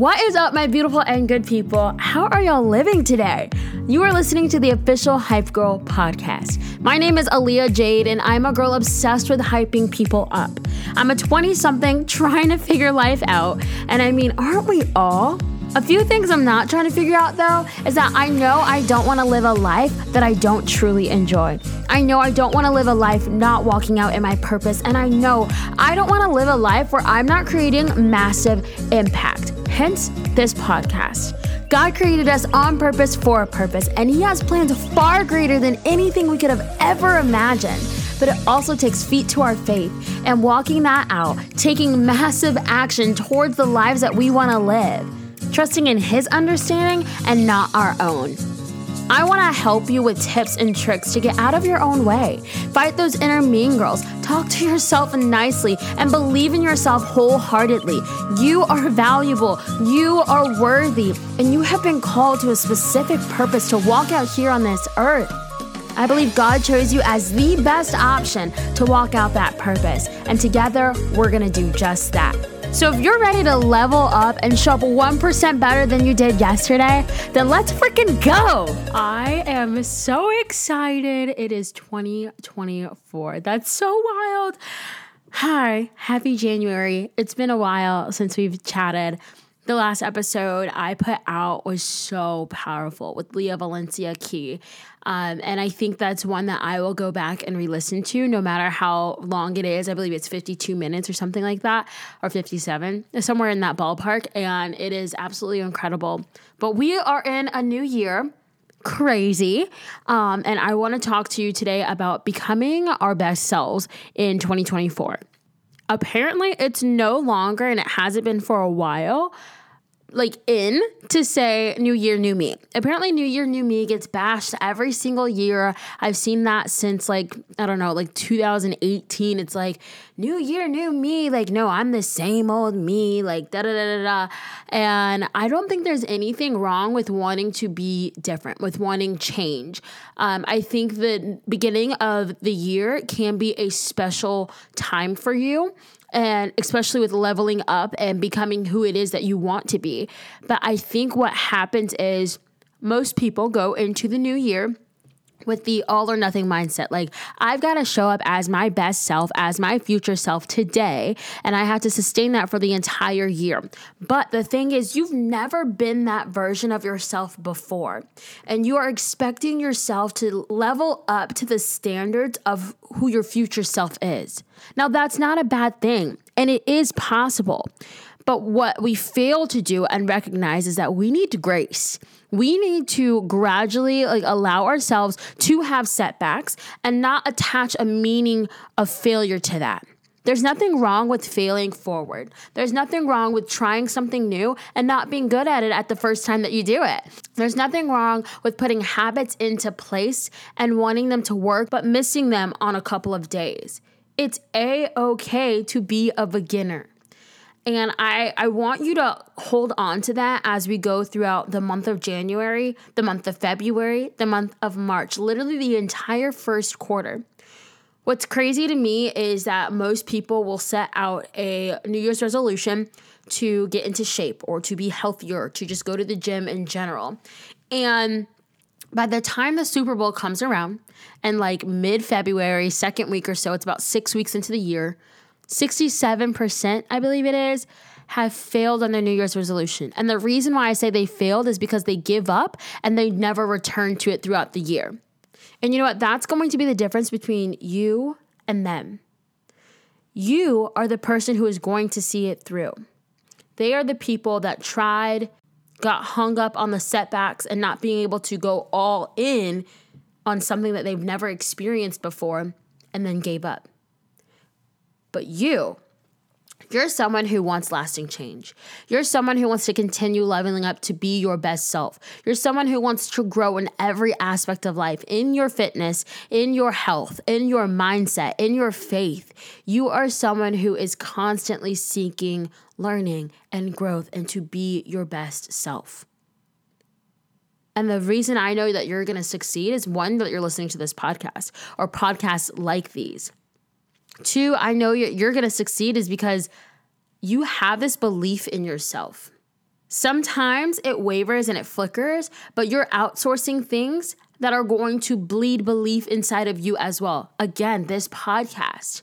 What is up, my beautiful and good people? How are y'all living today? You are listening to the official Hype Girl podcast. My name is Aaliyah Jade, and I'm a girl obsessed with hyping people up. I'm a 20 something trying to figure life out, and I mean, aren't we all? A few things I'm not trying to figure out though is that I know I don't want to live a life that I don't truly enjoy. I know I don't want to live a life not walking out in my purpose, and I know I don't want to live a life where I'm not creating massive impact. Hence, this podcast. God created us on purpose for a purpose, and He has plans far greater than anything we could have ever imagined. But it also takes feet to our faith and walking that out, taking massive action towards the lives that we want to live trusting in His understanding and not our own. I want to help you with tips and tricks to get out of your own way. Fight those inner mean girls. Talk to yourself nicely and believe in yourself wholeheartedly. You are valuable. You are worthy. And you have been called to a specific purpose to walk out here on this earth. I believe God chose you as the best option to walk out that purpose. And together, we're to do just that. So if you're ready to level up and show up 1% better than you did yesterday, then let's freaking go. I am so excited. It is 2024. That's so wild. Hi, happy January. It's been a while since we've chatted. The last episode I put out was so powerful with Leah Valencia Key. Um, and I think that's one that I will go back and re listen to no matter how long it is. I believe it's 52 minutes or something like that, or 57, somewhere in that ballpark. And it is absolutely incredible. But we are in a new year crazy. Um, and I want to talk to you today about becoming our best selves in 2024. Apparently, it's no longer, and it hasn't been for a while, like in to say new year new me. Apparently new year new me gets bashed every single year. I've seen that since like i don't know like 2018 it's like new year new me like no i'm the same old me like da da da da da. And i don't think there's anything wrong with wanting to be different with wanting change. Um, i think the beginning of the year can be a special time for you and especially with leveling up and becoming who it is that you want to be. But I think what happens is most people go into the new year with the all or nothing mindset. Like, I've got to show up as my best self, as my future self today, and I have to sustain that for the entire year. But the thing is, you've never been that version of yourself before, and you are expecting yourself to level up to the standards of who your future self is. Now, that's not a bad thing, and it is possible. But what we fail to do and recognize is that we need grace. We need to gradually like allow ourselves to have setbacks and not attach a meaning of failure to that. There's nothing wrong with failing forward. There's nothing wrong with trying something new and not being good at it at the first time that you do it. There's nothing wrong with putting habits into place and wanting them to work but missing them on a couple of days. It's a okay to be a beginner. And I, I want you to hold on to that as we go throughout the month of January, the month of February, the month of March, literally the entire first quarter. What's crazy to me is that most people will set out a New Year's resolution to get into shape or to be healthier, to just go to the gym in general. And by the time the Super Bowl comes around, and like mid February, second week or so, it's about six weeks into the year, 67%, I believe it is, have failed on their New Year's resolution. And the reason why I say they failed is because they give up and they never return to it throughout the year. And you know what? That's going to be the difference between you and them. You are the person who is going to see it through. They are the people that tried, got hung up on the setbacks, and not being able to go all in on something that they've never experienced before and then gave up. But you, you're someone who wants lasting change. You're someone who wants to continue leveling up to be your best self. You're someone who wants to grow in every aspect of life in your fitness, in your health, in your mindset, in your faith. You are someone who is constantly seeking learning and growth and to be your best self. And the reason I know that you're going to succeed is one, that you're listening to this podcast or podcasts like these. Two, I know you're, you're going to succeed is because you have this belief in yourself. Sometimes it wavers and it flickers, but you're outsourcing things that are going to bleed belief inside of you as well. Again, this podcast.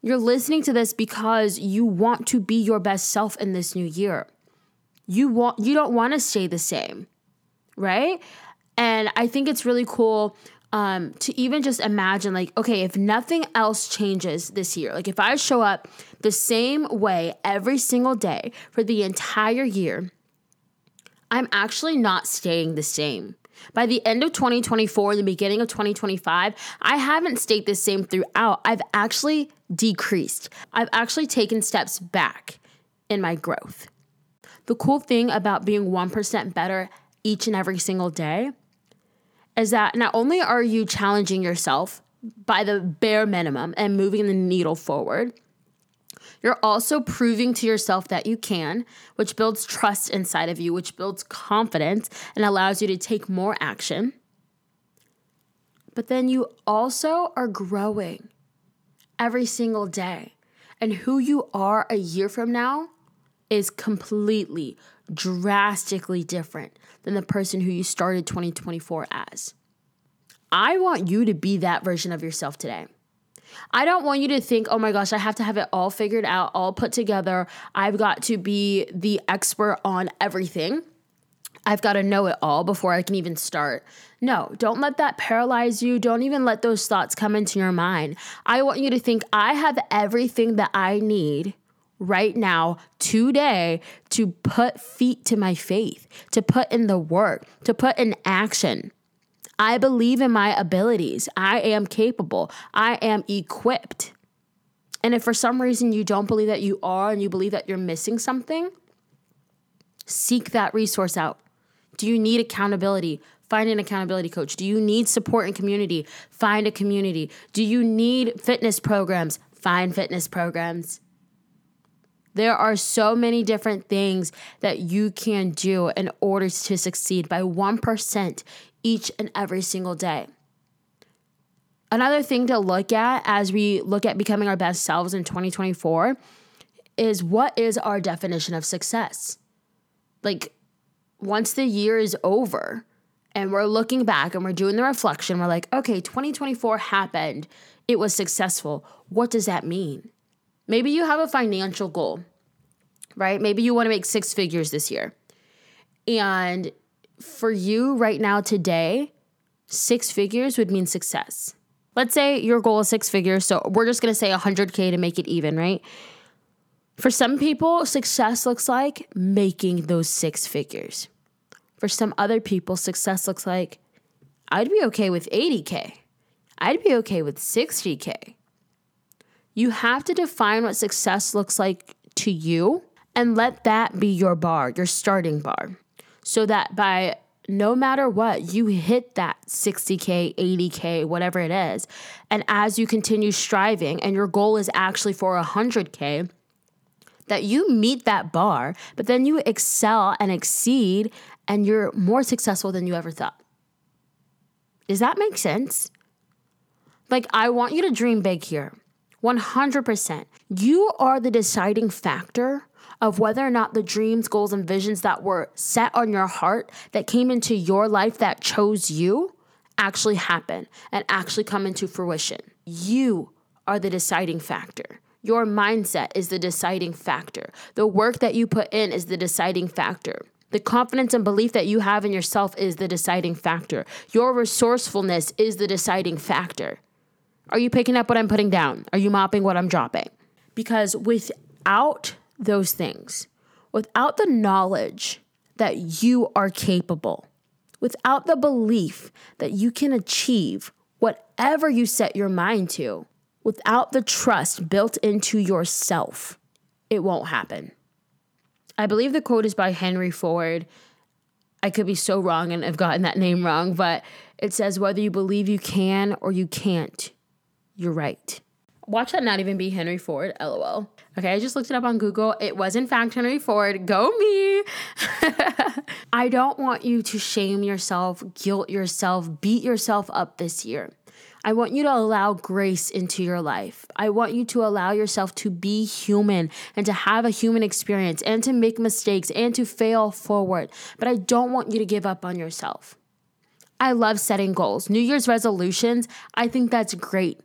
You're listening to this because you want to be your best self in this new year. You want you don't want to stay the same, right? And I think it's really cool um, to even just imagine, like, okay, if nothing else changes this year, like if I show up the same way every single day for the entire year, I'm actually not staying the same. By the end of 2024, the beginning of 2025, I haven't stayed the same throughout. I've actually decreased. I've actually taken steps back in my growth. The cool thing about being 1% better each and every single day is that not only are you challenging yourself by the bare minimum and moving the needle forward, you're also proving to yourself that you can, which builds trust inside of you, which builds confidence and allows you to take more action. But then you also are growing every single day. And who you are a year from now is completely, drastically different than the person who you started 2024 as. I want you to be that version of yourself today. I don't want you to think, oh my gosh, I have to have it all figured out, all put together. I've got to be the expert on everything. I've got to know it all before I can even start. No, don't let that paralyze you. Don't even let those thoughts come into your mind. I want you to think, I have everything that I need right now, today, to put feet to my faith, to put in the work, to put in action. I believe in my abilities. I am capable. I am equipped. And if for some reason you don't believe that you are and you believe that you're missing something, seek that resource out. Do you need accountability? Find an accountability coach. Do you need support and community? Find a community. Do you need fitness programs? Find fitness programs. There are so many different things that you can do in order to succeed by 1% each and every single day. Another thing to look at as we look at becoming our best selves in 2024 is what is our definition of success? Like, once the year is over and we're looking back and we're doing the reflection, we're like, okay, 2024 happened. It was successful. What does that mean? Maybe you have a financial goal, right? Maybe you want to make six figures this year. And for you right now, today, six figures would mean success. Let's say your goal is six figures. So we're just going to say 100K to make it even, right? For some people, success looks like making those six figures. For some other people, success looks like I'd be okay with 80K. I'd be okay with 60K. You have to define what success looks like to you and let that be your bar, your starting bar, so that by no matter what, you hit that 60K, 80K, whatever it is. And as you continue striving and your goal is actually for 100K, that you meet that bar, but then you excel and exceed and you're more successful than you ever thought. Does that make sense? Like, I want you to dream big here. 100%. You are the deciding factor of whether or not the dreams, goals, and visions that were set on your heart, that came into your life, that chose you, actually happen and actually come into fruition. You are the deciding factor. Your mindset is the deciding factor. The work that you put in is the deciding factor. The confidence and belief that you have in yourself is the deciding factor. Your resourcefulness is the deciding factor. Are you picking up what I'm putting down? Are you mopping what I'm dropping? Because without those things, without the knowledge that you are capable, without the belief that you can achieve whatever you set your mind to, without the trust built into yourself, it won't happen. I believe the quote is by Henry Ford. I could be so wrong and have gotten that name wrong, but it says, whether you believe you can or you can't, you're right. Watch that not even be Henry Ford, lol. Okay, I just looked it up on Google. It was in fact Henry Ford. Go me. I don't want you to shame yourself, guilt yourself, beat yourself up this year. I want you to allow grace into your life. I want you to allow yourself to be human and to have a human experience and to make mistakes and to fail forward. But I don't want you to give up on yourself. I love setting goals. New Year's resolutions, I think that's great.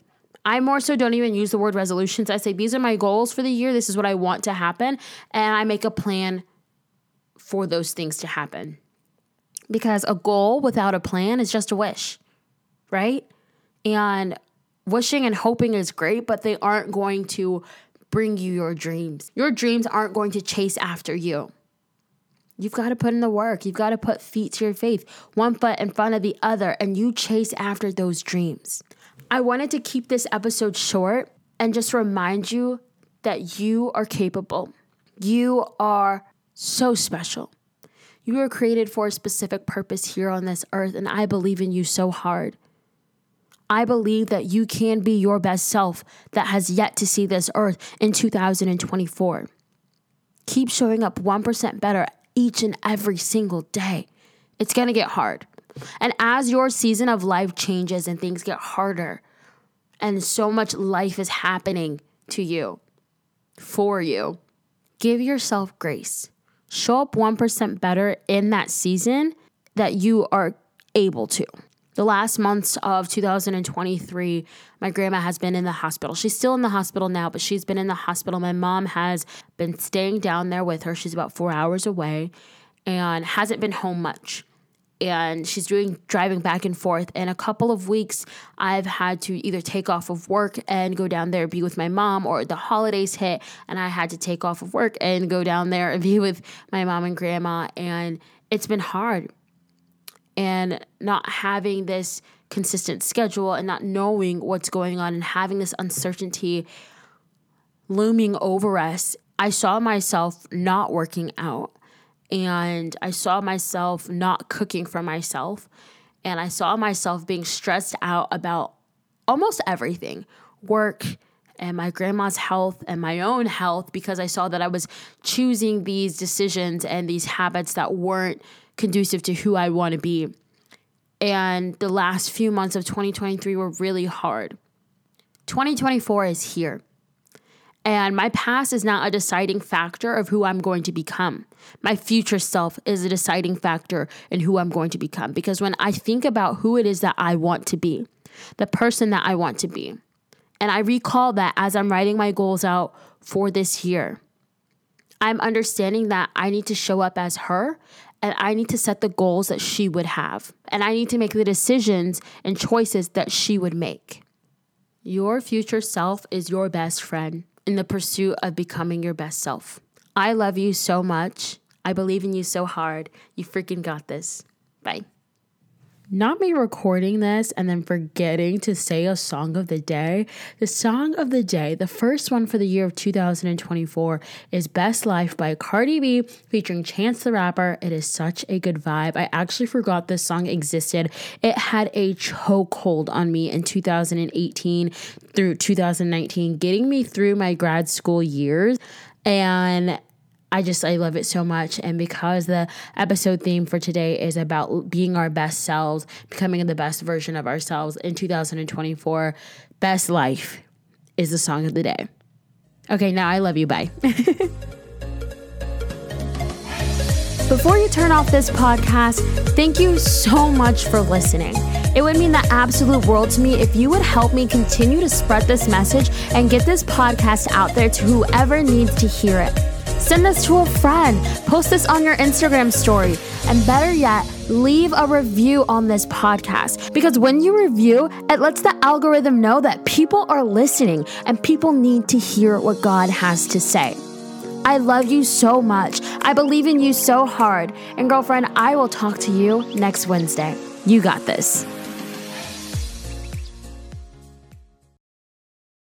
I more so don't even use the word resolutions. I say, these are my goals for the year. This is what I want to happen. And I make a plan for those things to happen. Because a goal without a plan is just a wish, right? And wishing and hoping is great, but they aren't going to bring you your dreams. Your dreams aren't going to chase after you. You've got to put in the work. You've got to put feet to your faith, one foot in front of the other, and you chase after those dreams. I wanted to keep this episode short and just remind you that you are capable. You are so special. You were created for a specific purpose here on this earth, and I believe in you so hard. I believe that you can be your best self that has yet to see this earth in 2024. Keep showing up 1% better each and every single day. It's gonna get hard. And as your season of life changes and things get harder, and so much life is happening to you, for you, give yourself grace show up 1% better in that season that you are able to. The last months of 2023, my grandma has been in the hospital. She's still in the hospital now, but she's been in the hospital. My mom has been staying down there with her. She's about four hours away and hasn't been home much and she's doing driving back and forth. In a couple of weeks, I've had to either take off of work and go down there be with my mom, or the holidays hit and I had to take off of work and go down there and be with my mom and grandma. And it's been hard. And not having this consistent schedule and not knowing what's going on and having this uncertainty looming over us, I saw myself not working out and I saw myself not cooking for myself. And I saw myself being stressed out about almost everything work and my grandma's health and my own health because I saw that I was choosing these decisions and these habits that weren't conducive to who I want to be. And the last few months of 2023 were really hard. 2024 is here. And my past is not a deciding factor of who I'm going to become. My future self is a deciding factor in who I'm going to become. Because when I think about who it is that I want to be, the person that I want to be, and I recall that as I'm writing my goals out for this year, I'm understanding that I need to show up as her and I need to set the goals that she would have. And I need to make the decisions and choices that she would make. Your future self is your best friend in the pursuit of becoming your best self. I love you so much. I believe in you so hard. You freaking got this. Bye. Not me recording this and then forgetting to say a song of the day. The song of the day, the first one for the year of 2024, is Best Life by Cardi B featuring Chance the Rapper. It is such a good vibe. I actually forgot this song existed. It had a chokehold on me in 2018 through 2019, getting me through my grad school years. And I just I love it so much and because the episode theme for today is about being our best selves, becoming the best version of ourselves in 2024, best life is the song of the day. Okay, now I love you. Bye. Before you turn off this podcast, thank you so much for listening. It would mean the absolute world to me if you would help me continue to spread this message and get this podcast out there to whoever needs to hear it. Send this to a friend. Post this on your Instagram story. And better yet, leave a review on this podcast because when you review, it lets the algorithm know that people are listening and people need to hear what God has to say. I love you so much. I believe in you so hard. And girlfriend, I will talk to you next Wednesday. You got this.